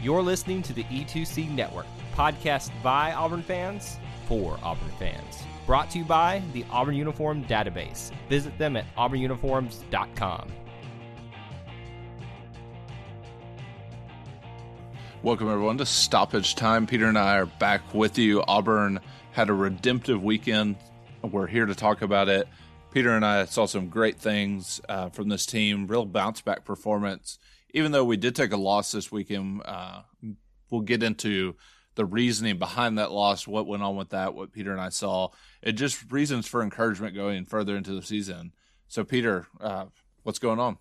You're listening to the E2C Network, podcast by Auburn fans for Auburn fans. Brought to you by the Auburn Uniform Database. Visit them at auburnuniforms.com. Welcome, everyone, to Stoppage Time. Peter and I are back with you. Auburn had a redemptive weekend. We're here to talk about it. Peter and I saw some great things uh, from this team, real bounce back performance. Even though we did take a loss this weekend, uh, we'll get into the reasoning behind that loss, what went on with that, what Peter and I saw, and just reasons for encouragement going further into the season. So, Peter, uh, what's going on?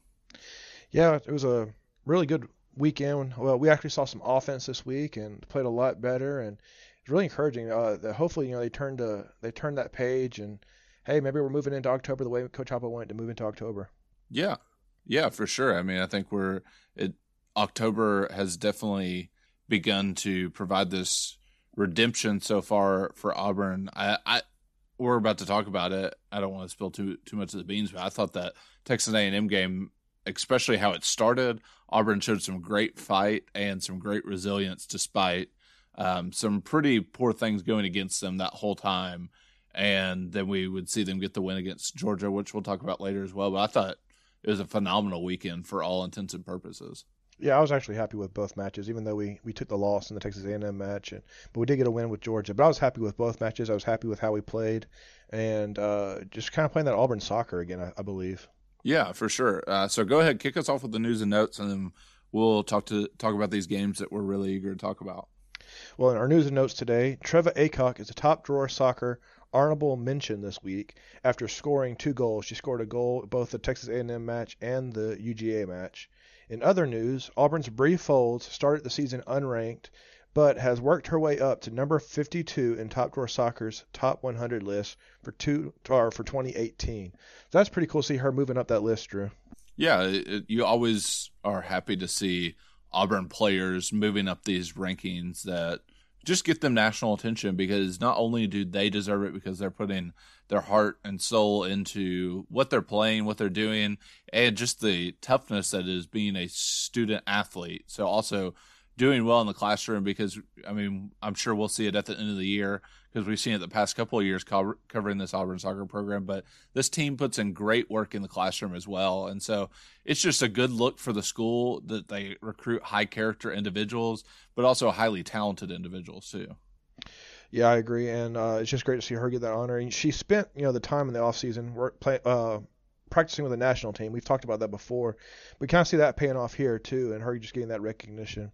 Yeah, it was a really good weekend. Well, we actually saw some offense this week and played a lot better, and it's really encouraging. Uh, that hopefully, you know, they turned to they turned that page, and hey, maybe we're moving into October the way Coach Hoppa wanted to move into October. Yeah, yeah, for sure. I mean, I think we're it. October has definitely begun to provide this redemption so far for Auburn. I, I we're about to talk about it. I don't want to spill too too much of the beans, but I thought that Texas A&M game, especially how it started, Auburn showed some great fight and some great resilience despite um, some pretty poor things going against them that whole time. And then we would see them get the win against Georgia, which we'll talk about later as well. But I thought it was a phenomenal weekend for all intents and purposes. Yeah, I was actually happy with both matches, even though we, we took the loss in the Texas A&M match, and, but we did get a win with Georgia. But I was happy with both matches. I was happy with how we played, and uh, just kind of playing that Auburn soccer again. I, I believe. Yeah, for sure. Uh, so go ahead, kick us off with the news and notes, and then we'll talk to talk about these games that we're really eager to talk about. Well, in our news and notes today, Trevor Acock is a top drawer soccer honorable mention this week after scoring two goals. She scored a goal both the Texas A&M match and the UGA match. In other news, Auburn's Bri Folds started the season unranked, but has worked her way up to number 52 in Top Drawer Soccer's Top 100 list for two or for 2018. So that's pretty cool to see her moving up that list, Drew. Yeah, it, you always are happy to see Auburn players moving up these rankings that just get them national attention because not only do they deserve it because they're putting their heart and soul into what they're playing, what they're doing, and just the toughness that is being a student athlete. So also doing well in the classroom because I mean I'm sure we'll see it at the end of the year because we've seen it the past couple of years co- covering this Auburn soccer program. But this team puts in great work in the classroom as well, and so it's just a good look for the school that they recruit high character individuals, but also highly talented individuals too. Yeah, I agree, and uh, it's just great to see her get that honor. And she spent, you know, the time in the off season work play, uh, practicing with the national team. We've talked about that before. We kind of see that paying off here too, and her just getting that recognition.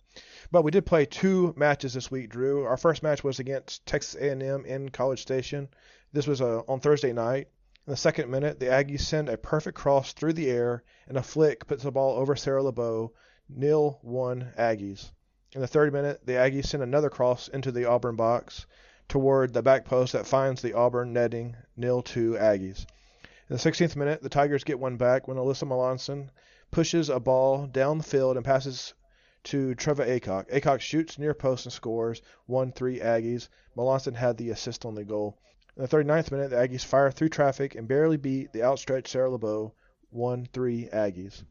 But we did play two matches this week, Drew. Our first match was against Texas A&M in College Station. This was uh, on Thursday night. In the second minute, the Aggies send a perfect cross through the air, and a flick puts the ball over Sarah LeBeau. Nil one Aggies. In the third minute, the Aggies send another cross into the Auburn box toward the back post that finds the Auburn netting. Nil two Aggies. In the 16th minute, the Tigers get one back when Alyssa Malonson pushes a ball down the field and passes to Treva Acock. Acock shoots near post and scores 1-3 Aggies. Malonson had the assist on the goal. In the 39th minute, the Aggies fire through traffic and barely beat the outstretched Sarah LeBeau 1-3 Aggies.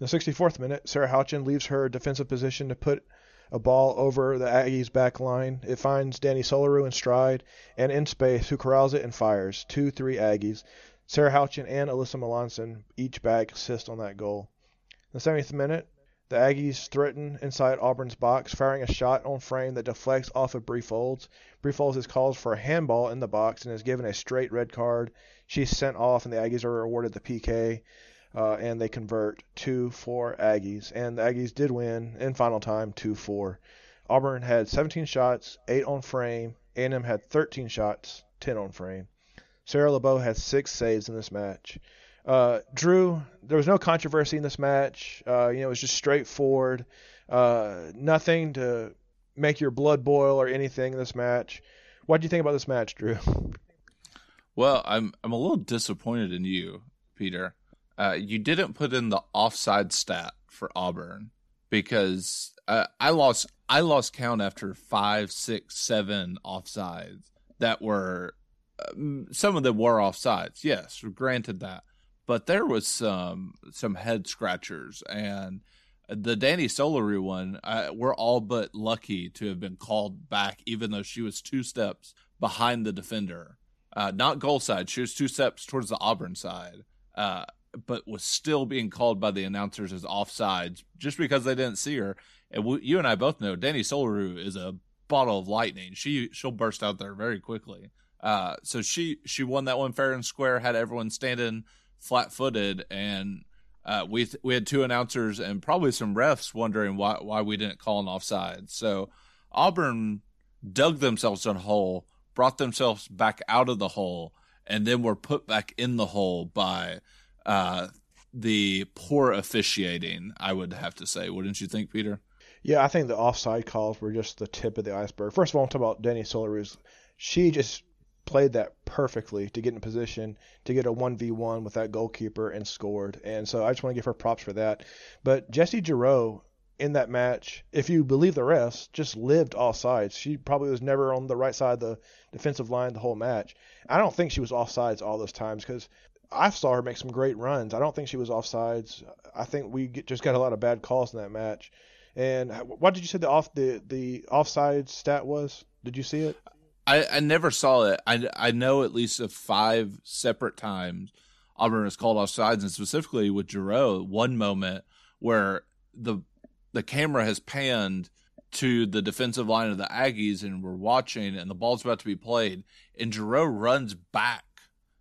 In the 64th minute, Sarah Houchin leaves her defensive position to put a ball over the Aggies' back line. It finds Danny Solaru in stride and in space, who corrals it and fires. 2 3 Aggies. Sarah Houchin and Alyssa Malonson each bag assist on that goal. In the 70th minute, the Aggies threaten inside Auburn's box, firing a shot on frame that deflects off of Bri Folds. Bri Folds is called for a handball in the box and is given a straight red card. She's sent off, and the Aggies are awarded the PK, uh, and they convert 2 4 Aggies. And the Aggies did win in final time 2 4. Auburn had 17 shots, 8 on frame. A&M had 13 shots, 10 on frame. Sarah LeBeau had six saves in this match. Uh, Drew, there was no controversy in this match. Uh, you know, it was just straightforward. Uh, nothing to make your blood boil or anything in this match. What do you think about this match, Drew? Well, I'm I'm a little disappointed in you, Peter. Uh, you didn't put in the offside stat for Auburn because uh, I lost I lost count after five, six, seven offsides that were some of them were offsides. Yes, granted that, but there was some some head scratchers and the Danny Soloru one. We're all but lucky to have been called back, even though she was two steps behind the defender, uh, not goal side. She was two steps towards the Auburn side. Uh, but was still being called by the announcers as offsides just because they didn't see her. And we, you and I both know Danny Soloru is a bottle of lightning. She she'll burst out there very quickly. Uh, so she she won that one fair and square. Had everyone standing flat footed, and uh, we we had two announcers and probably some refs wondering why why we didn't call an offside. So Auburn dug themselves in a hole, brought themselves back out of the hole, and then were put back in the hole by uh, the poor officiating. I would have to say, wouldn't you think, Peter? Yeah, I think the offside calls were just the tip of the iceberg. First of all, I'm talking about Danny Soloru's. She just played that perfectly to get in position to get a 1v1 with that goalkeeper and scored. And so I just want to give her props for that. But Jessie Giroux in that match, if you believe the rest, just lived all sides. She probably was never on the right side of the defensive line the whole match. I don't think she was off sides all those times because I saw her make some great runs. I don't think she was off sides. I think we get, just got a lot of bad calls in that match. And what did you say the off the the offside stat was? Did you see it? I, I never saw it. I, I know at least of five separate times Auburn was called offsides, and specifically with Giroux, one moment where the the camera has panned to the defensive line of the Aggies, and we're watching, and the ball's about to be played, and Giroux runs back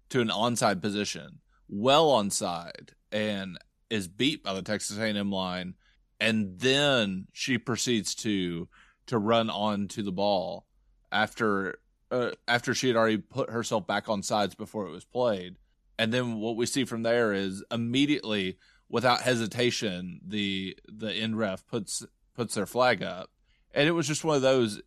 to an onside position, well onside, and is beat by the Texas A&M line, and then she proceeds to to run on to the ball after uh, after she had already put herself back on sides before it was played. And then what we see from there is immediately, without hesitation, the the end ref puts puts their flag up, and it was just one of those.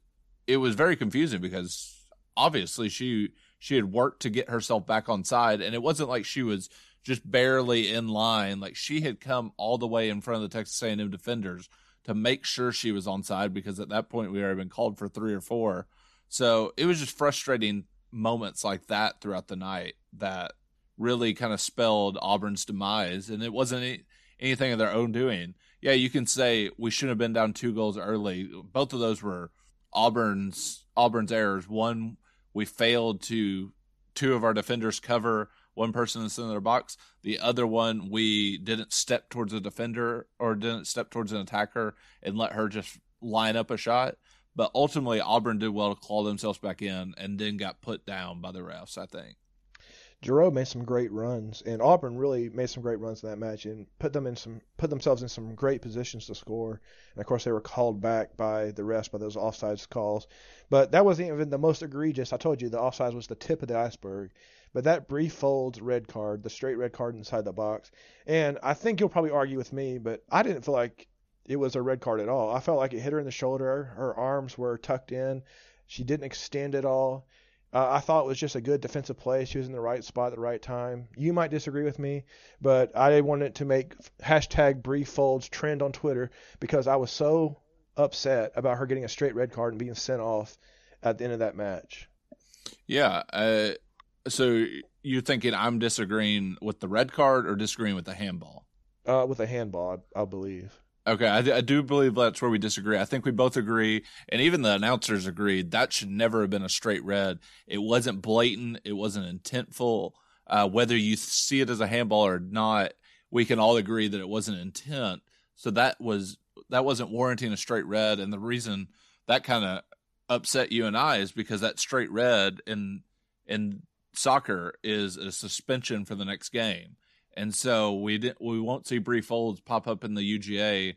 It was very confusing because obviously she she had worked to get herself back on side and it wasn't like she was just barely in line like she had come all the way in front of the Texas A&M defenders to make sure she was on side because at that point we had been called for 3 or 4 so it was just frustrating moments like that throughout the night that really kind of spelled Auburn's demise and it wasn't any, anything of their own doing yeah you can say we shouldn't have been down two goals early both of those were Auburn's Auburn's errors one we failed to two of our defenders cover one person in the center of the box. The other one, we didn't step towards a defender or didn't step towards an attacker and let her just line up a shot. But ultimately, Auburn did well to claw themselves back in and then got put down by the refs, I think. Giroux made some great runs, and Auburn really made some great runs in that match and put them in some put themselves in some great positions to score. And of course, they were called back by the rest by those offsides calls. But that wasn't even the most egregious. I told you the offsides was the tip of the iceberg. But that Bri Folds red card, the straight red card inside the box, and I think you'll probably argue with me, but I didn't feel like it was a red card at all. I felt like it hit her in the shoulder. Her arms were tucked in. She didn't extend at all. Uh, I thought it was just a good defensive play. She was in the right spot at the right time. You might disagree with me, but I wanted to make hashtag Bri Folds trend on Twitter because I was so upset about her getting a straight red card and being sent off at the end of that match. Yeah. Uh, so you're thinking I'm disagreeing with the red card or disagreeing with the handball? Uh, with the handball, I, I believe. Okay, I, I, do believe that's where we disagree. I think we both agree, and even the announcers agreed that should never have been a straight red. It wasn't blatant. It wasn't intentful. Uh, whether you see it as a handball or not, we can all agree that it wasn't intent. So that was that wasn't warranting a straight red. And the reason that kind of upset you and I is because that straight red in in soccer is a suspension for the next game and so we did, we won't see Bri Folds pop up in the UGA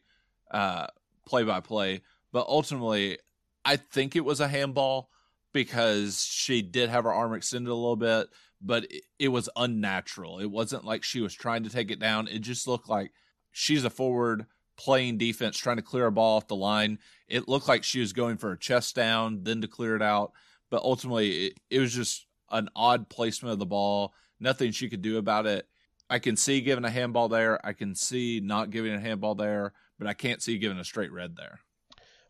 uh, play by play, but ultimately, I think it was a handball because she did have her arm extended a little bit, but it, it was unnatural. It wasn't like she was trying to take it down. It just looked like she's a forward playing defense, trying to clear a ball off the line. It looked like she was going for a chest down, then to clear it out. But ultimately, it, it was just an odd placement of the ball. Nothing she could do about it. I can see giving a handball there. I can see not giving a handball there, but I can't see giving a straight red there.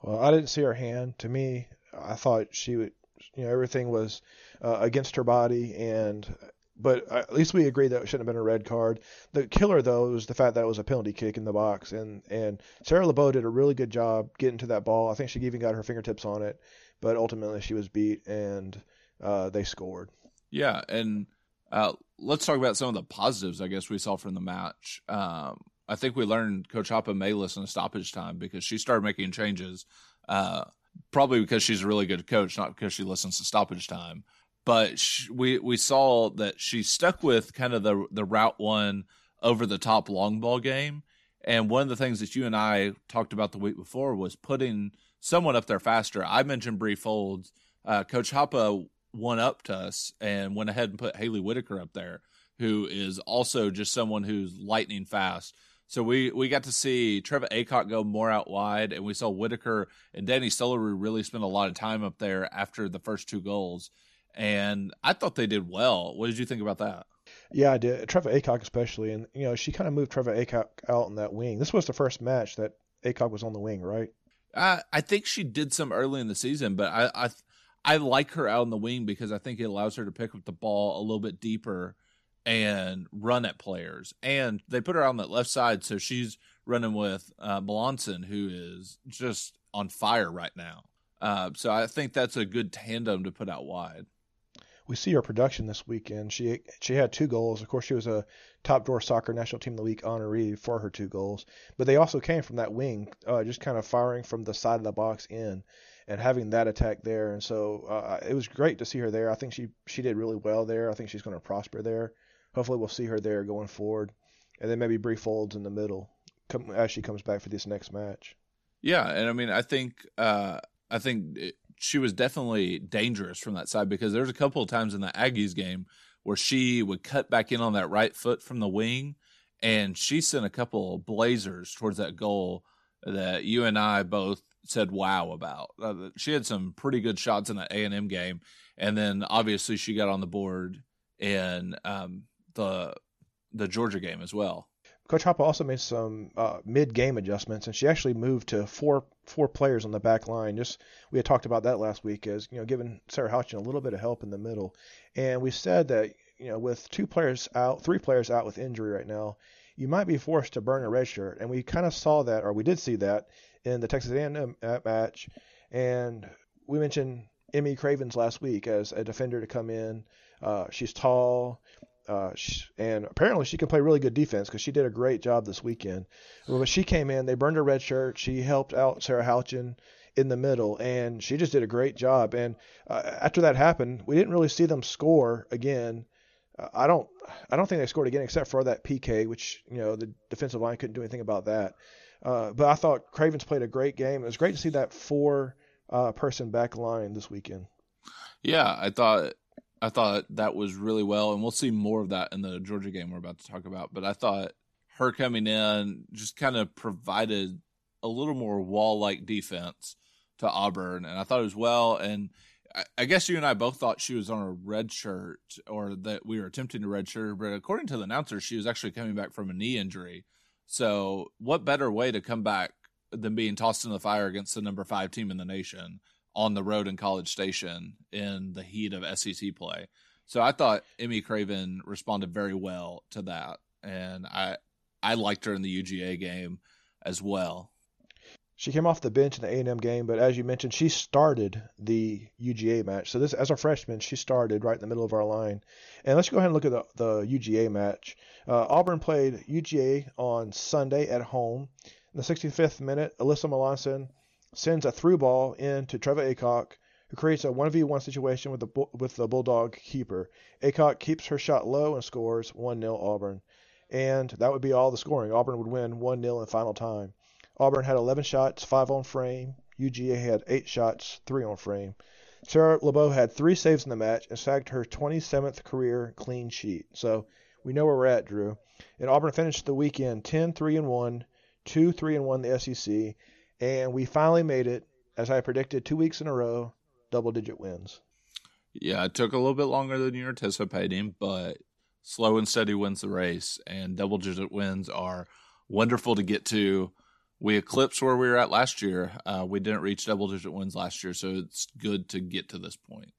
Well, I didn't see her hand. To me, I thought she would, you know, everything was uh, against her body, and but at least we agree that it shouldn't have been a red card. The killer though was the fact that it was a penalty kick in the box, and and Sarah LeBeau did a really good job getting to that ball. I think she even got her fingertips on it, but ultimately she was beat, and uh, they scored. Yeah, and uh, let's talk about some of the positives I guess we saw from the match. Um, I think we learned Coach Hoppa may listen to stoppage time because she started making changes. Uh, probably because she's a really good coach, not because she listens to stoppage time. But she, we we saw that she stuck with kind of the the route one over the top long ball game. And one of the things that you and I talked about the week before was putting someone up there faster. I mentioned Bri Folds. Uh, Coach Hoppa one up to us and went ahead and put Haley Whitaker up there, who is also just someone who's lightning fast. So we we got to see Trevor Acock go more out wide, and we saw Whitaker and Danny Stollery really spend a lot of time up there after the first two goals. And I thought they did well. What did you think about that? Yeah, I did. Trevor Acock especially, and you know she kind of moved Trevor Acock out in that wing. This was the first match that Acock was on the wing, right? I I think she did some early in the season, but I I I like her out in the wing because I think it allows her to pick up the ball a little bit deeper and run at players. And they put her on that left side, so she's running with uh, Malonson, who is just on fire right now. Uh, so I think that's a good tandem to put out wide. We see her production this weekend. She she had two goals. Of course, she was a top drawer soccer national team of the week honoree for her two goals. But they also came from that wing, uh, just kind of firing from the side of the box in and having that attack there. And so uh, it was great to see her there. I think she she did really well there. I think she's going to prosper there. Hopefully, we'll see her there going forward, and then maybe Bri Folds in the middle come, as she comes back for this next match. Yeah, and I mean, I think uh, I think it, she was definitely dangerous from that side because there's a couple of times in the Aggies game where she would cut back in on that right foot from the wing, and she sent a couple of blazers towards that goal that you and I both said wow about. Uh, she had some pretty good shots in the A and M game, and then obviously she got on the board in um, the the Georgia game as well. Coach Hoppa also made some uh, mid-game adjustments, and she actually moved to four four players on the back line. Just we had talked about that last week, as you know, giving Sarah Houchin a little bit of help in the middle. And we said that you know, with two players out, three players out with injury right now, you might be forced to burn a red shirt. And we kind of saw that, or we did see that in the Texas A&M match. And we mentioned Emmy Cravens last week as a defender to come in. Uh, she's tall. Uh, she, and apparently she can play really good defense because she did a great job this weekend. When she came in, they burned her red shirt. She helped out Sarah Houchin in the middle, and she just did a great job. And uh, after that happened, we didn't really see them score again. Uh, I don't, I don't think they scored again except for that PK, which you know the defensive line couldn't do anything about that. Uh, but I thought Cravens played a great game. It was great to see that four uh, person back line this weekend. Yeah, I thought I thought that was really well, and we'll see more of that in the Georgia game we're about to talk about. But I thought her coming in just kind of provided a little more wall like defense to Auburn, and I thought it was well. And I, I, guess you and I both thought she was on a red shirt, or that we were attempting to red shirt. But according to the announcer, she was actually coming back from a knee injury. So, what better way to come back than being tossed in the fire against the number five team in the nation? on the road in College Station in the heat of SEC play. So I thought Emmy Craven responded very well to that, and I I liked her in the UGA game as well. She came off the bench in the A&M game, but as you mentioned, she started the UGA match. So this, as a freshman, she started right in the middle of our line. And let's go ahead and look at the, the UGA match. Uh, Auburn played UGA on Sunday at home. In the 65th minute, Alyssa Malonson sends a through ball in to Trevor Acock, who creates a 1v1 situation with the with the Bulldog keeper. Acock keeps her shot low and scores 1-0 Auburn. And that would be all the scoring. Auburn would win 1-0 in final time. Auburn had 11 shots, 5 on frame. UGA had 8 shots, 3 on frame. Sarah LeBeau had three saves in the match and sacked her 27th career clean sheet. So we know where we're at, Drew. And Auburn finished the weekend 10 3 and 1, 2 3 and 1 the SEC, and we finally made it, as I predicted two weeks in a row, double digit wins. Yeah, it took a little bit longer than you were anticipating, but slow and steady wins the race, and double digit wins are wonderful to get to. We eclipsed where we were at last year. Uh, we didn't reach double digit wins last year, so it's good to get to this point.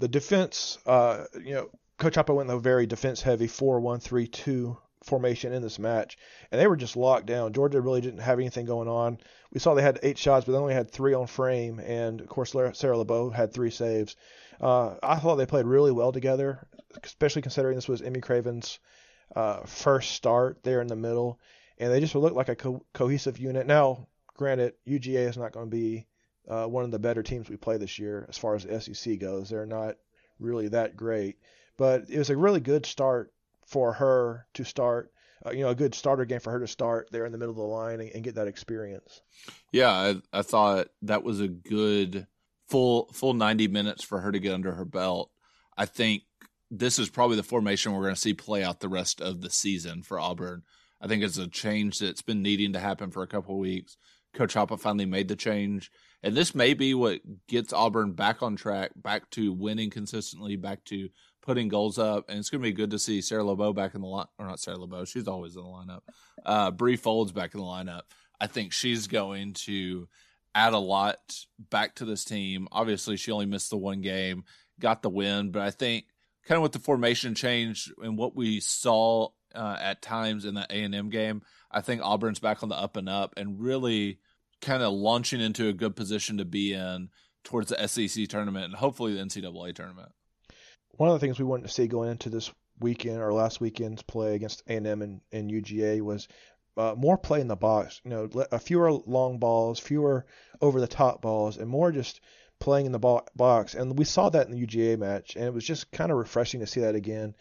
The defense, uh, you know, Coach Hoppa went in a very defense heavy 4 1 3 2 formation in this match, and they were just locked down. Georgia really didn't have anything going on. We saw they had eight shots, but they only had three on frame, and of course Sarah LeBeau had three saves. Uh, I thought they played really well together, especially considering this was Emmy Craven's uh, first start there in the middle, and they just looked like a co- cohesive unit. Now, granted, UGA is not going to be uh, one of the better teams we play this year as far as the SEC goes. They're not really that great, but it was a really good start for her to start. Uh, you know, a good starter game for her to start there in the middle of the line and, and get that experience. Yeah, I, I thought that was a good full full 90 minutes for her to get under her belt. I think this is probably the formation we're going to see play out the rest of the season for Auburn. I think it's a change that's been needing to happen for a couple of weeks. Coach Hoppa finally made the change, and this may be what gets Auburn back on track, back to winning consistently, back to putting goals up, and it's going to be good to see Sarah LeBeau back in the line, or not Sarah LeBeau, she's always in the lineup. Uh, Bri Folds back in the lineup. I think she's going to add a lot back to this team. Obviously, she only missed the one game, got the win, but I think kind of with the formation change and what we saw uh, at times in the A and M game, I think Auburn's back on the up and up and really kind of launching into a good position to be in towards the SEC tournament and hopefully the NCAA tournament one of the things we wanted to see going into this weekend or last weekend's play against A&M and, and UGA was uh, more play in the box. You know, a fewer long balls, fewer over the top balls, and more just playing in the box. And we saw that in the UGA match, and it was just kind of refreshing to see that again.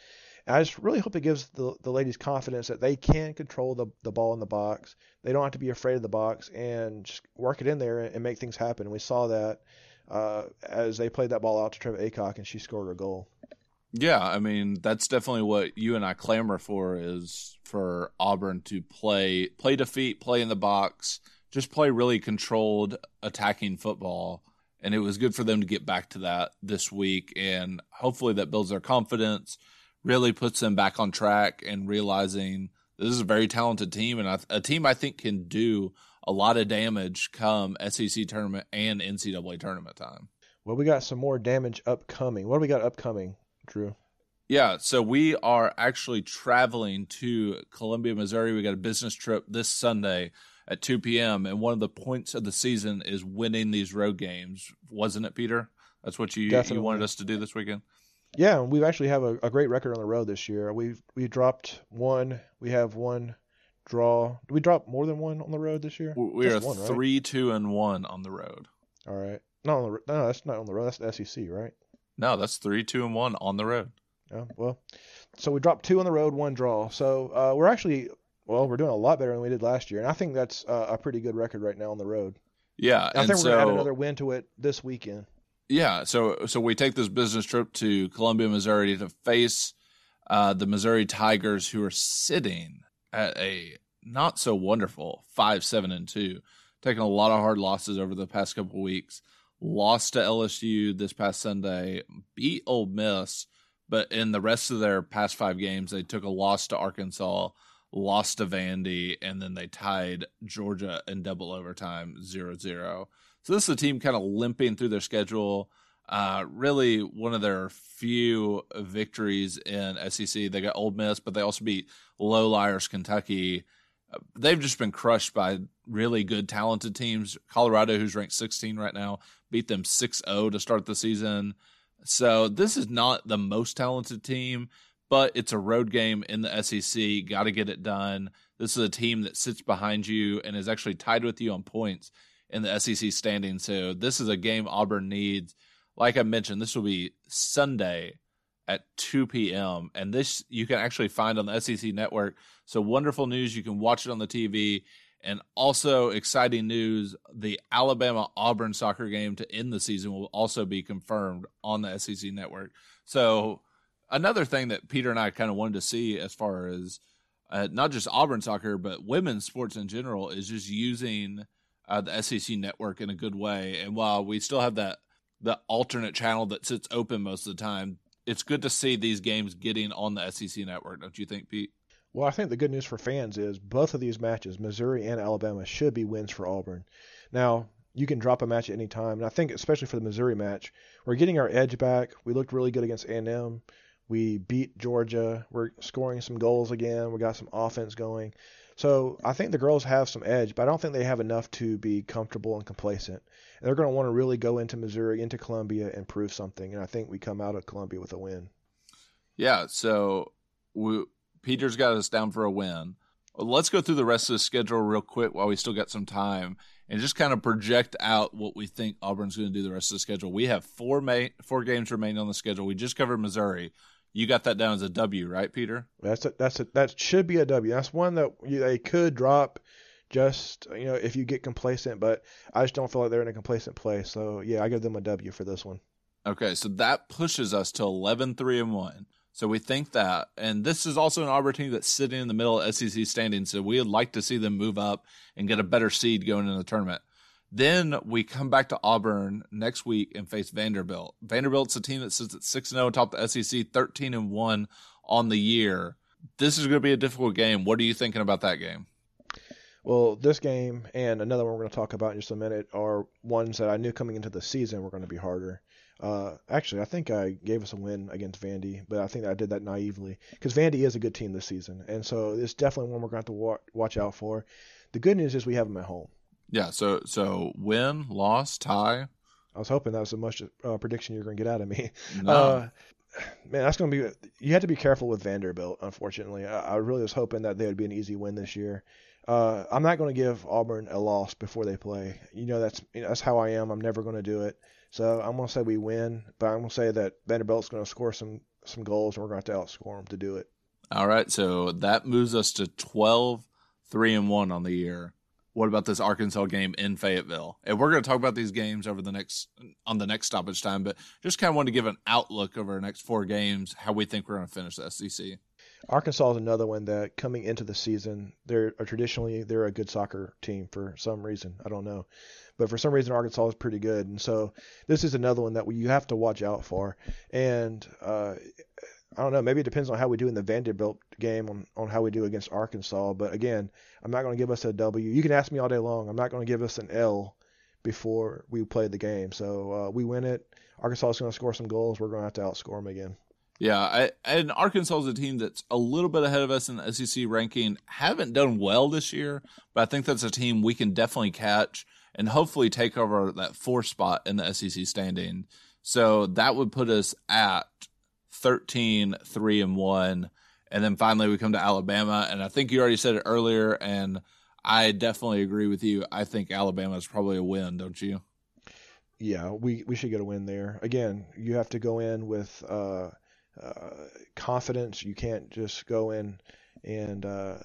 And I just really hope it gives the, the ladies confidence that they can control the, the ball in the box. They don't have to be afraid of the box and just work it in there and, and make things happen. We saw that uh, as they played that ball out to Trevor Acock and she scored a goal. Yeah, I mean that's definitely what you and I clamor for is for Auburn to play play defeat, play in the box, just play really controlled attacking football. And it was good for them to get back to that this week and hopefully that builds their confidence, really puts them back on track and realizing this is a very talented team and a team I think can do a lot of damage come SEC tournament and NCAA tournament time. Well, we got some more damage upcoming. What do we got upcoming, Drew? Yeah, so we are actually traveling to Columbia, Missouri. We got a business trip this Sunday at 2 p.m. And one of the points of the season is winning these road games, wasn't it, Peter? That's what you you wanted us to do this weekend. Yeah, we actually have a, a great record on the road this year. We we dropped one. We have one draw. Do we drop more than one on the road this year? We Just are one, three, right? two, and one on the road. All right. No, on the, no, that's not on the road. That's the SEC, right? No, that's three, two, and one on the road. Yeah. Well, so we dropped two on the road, one draw. So uh, we're actually well, we're doing a lot better than we did last year, and I think that's uh, a pretty good record right now on the road. Yeah, I think so, we're gonna add another win to it this weekend. Yeah, so so we take this business trip to Columbia, Missouri to face uh, the Missouri Tigers, who are sitting at a not so wonderful five seven and two, taking a lot of hard losses over the past couple weeks. Lost to LSU this past Sunday, beat Ole Miss, but in the rest of their past five games, they took a loss to Arkansas, lost to Vandy, and then they tied Georgia in double overtime 0-0. So this is a team kind of limping through their schedule. Uh, really one of their few victories in SEC. They got Ole Miss, but they also beat low liars Kentucky they've just been crushed by really good, talented teams. Colorado, who's ranked 16 right now, beat them 6 0 to start the season. So this is not the most talented team, but it's a road game in the SEC. Got to get it done. This is a team that sits behind you and is actually tied with you on points in the SEC standing. So this is a game Auburn needs. Like I mentioned, this will be Sunday at 2 p.m. And this you can actually find on the SEC network. So wonderful news. You can watch it on the TV. And also exciting news the Alabama Auburn soccer game to end the season will also be confirmed on the SEC network. So, another thing that Peter and I kind of wanted to see as far as uh, not just Auburn soccer, but women's sports in general is just using uh, the SEC network in a good way. And while we still have that the alternate channel that sits open most of the time, it's good to see these games getting on the SEC network. Don't you think, Pete? Well, I think the good news for fans is both of these matches, Missouri and Alabama, should be wins for Auburn. Now, you can drop a match at any time, and I think especially for the Missouri match, we're getting our edge back. We looked really good against A&M. We beat Georgia. We're scoring some goals again. We got some offense going. So I think the girls have some edge, but I don't think they have enough to be comfortable and complacent. And they're going to want to really go into Missouri, into Columbia, and prove something. And I think we come out of Columbia with a win. Yeah. So we, Peter's got us down for a win. Let's go through the rest of the schedule real quick while we still got some time, and just kind of project out what we think Auburn's going to do the rest of the schedule. We have four four games remaining on the schedule. We just covered Missouri. You got that down as a W, right, Peter? That's a, that's a, that should be a W. That's one that you, they could drop just you know if you get complacent, but I just don't feel like they're in a complacent place. So yeah, I give them a W for this one. Okay, so that pushes us to 11 3 and 1. So we think that, and this is also an team that's sitting in the middle of SEC standing. So we would like to see them move up and get a better seed going in the tournament. Then we come back to Auburn next week and face Vanderbilt. Vanderbilt's a team that sits at six and zero oh atop the SEC, thirteen and one on the year. This is going to be a difficult game. What are you thinking about that game? Well, this game and another one we're going to talk about in just a minute are ones that I knew coming into the season were going to be harder. Uh, actually, I think I gave us a win against Vandy, but I think I did that naively because Vandy is a good team this season, and so it's definitely one we're going to have to wa- watch out for. The good news is we have them at home. Yeah. So so win, loss, tie. I was hoping that was the most uh, prediction you're going to get out of me. No. Uh, man, that's going to be. You had to be careful with Vanderbilt. Unfortunately, I, I, really was hoping that they would be an easy win this year. Uh, I'm not going to give Auburn a loss before they play. You know that's you know, that's how I am. I'm never going to do it. So I'm going to say we win, but I'm going to say that Vanderbilt's going to score some some goals, and we're going to have to outscore them to do it. All right, so that moves us to 12, three and one on the year what about this Arkansas game in Fayetteville? And we're going to talk about these games over the next on the next stoppage time, but just kind of want to give an outlook over our next four games, how we think we're going to finish the SEC. Arkansas is another one that coming into the season, they're traditionally they're a good soccer team for some reason. I don't know, but for some reason Arkansas is pretty good, and so this is another one that you have to watch out for. And uh, I don't know. Maybe it depends on how we do in the Vanderbilt game on, on how we do against Arkansas. But again, I'm not going to give us a W. You can ask me all day long. I'm not going to give us an L before we play the game. So uh, we win it. Arkansas is going to score some goals. We're going to have to outscore them again. Yeah, I, and Arkansas is a team that's a little bit ahead of us in the SEC ranking. Haven't done well this year, but I think that's a team we can definitely catch and hopefully take over that fourth spot in the SEC standing. So that would put us at 13, 3 and 1. And then finally we come to Alabama. And I think you already said it earlier. And I definitely agree with you. I think Alabama is probably a win, don't you? Yeah, we, we should get a win there. Again, you have to go in with uh, uh, confidence. You can't just go in and uh,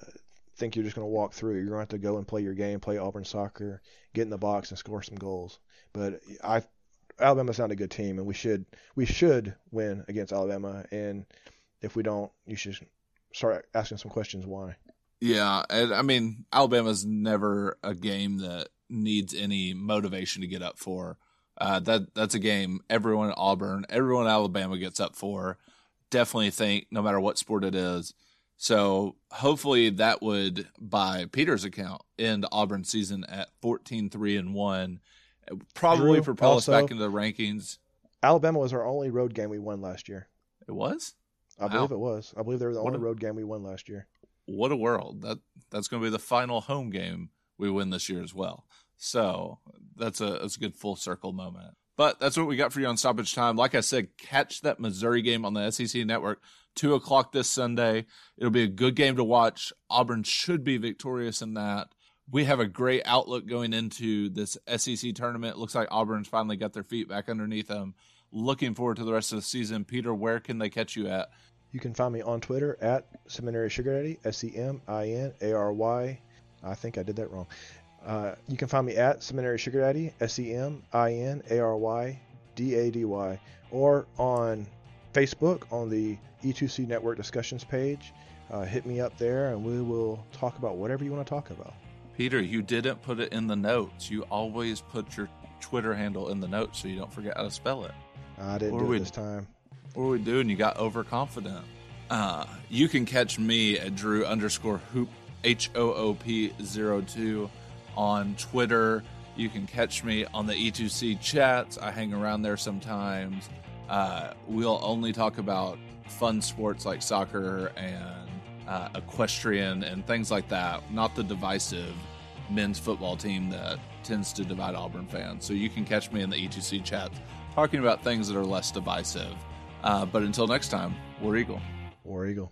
think you're just going to walk through. You're going to have to go and play your game, play Auburn soccer, get in the box, and score some goals. But I Alabama's not a good team, and we should we should win against Alabama. And if we don't, you should start asking some questions why. Yeah, and I mean Alabama's never a game that needs any motivation to get up for. Uh, that that's a game everyone at Auburn, everyone at Alabama gets up for. Definitely think no matter what sport it is. So hopefully that would, by Peter's account, end Auburn season at 14-3 and one probably Drew, propel also, us back into the rankings. Alabama was our only road game we won last year. It was. I wow. believe it was. I believe they were the what only a, road game we won last year. What a world! That that's going to be the final home game we win this year as well. So that's a that's a good full circle moment. But that's what we got for you on stoppage time. Like I said, catch that Missouri game on the SEC network, two o'clock this Sunday. It'll be a good game to watch. Auburn should be victorious in that we have a great outlook going into this SEC tournament. Looks like Auburn's finally got their feet back underneath them. looking forward to the rest of the season. Peter, where can they catch you at? You can find me on Twitter at Seminary Sugar Daddy, S E M I N A R Y. I think I did that wrong. Uh, you can find me at Seminary Sugar Daddy, S E M I N A R Y D A D Y, or on Facebook on the E2C Network discussions page. Uh, hit me up there and we will talk about whatever you want to talk about. Peter, you didn't put it in the notes. You always put your Twitter handle in the notes so you don't forget how to spell it. I didn't what do it this time. What are we doing? You got overconfident. Uh, you can catch me at Drew underscore hoop H O O P zero two on Twitter. You can catch me on the E2C chats. I hang around there sometimes. Uh, we'll only talk about fun sports like soccer and uh, equestrian and things like that, not the divisive men's football team that tends to divide Auburn fans. So you can catch me in the E2C chat talking about things that are less divisive. Uh, but until next time, War Eagle. War Eagle.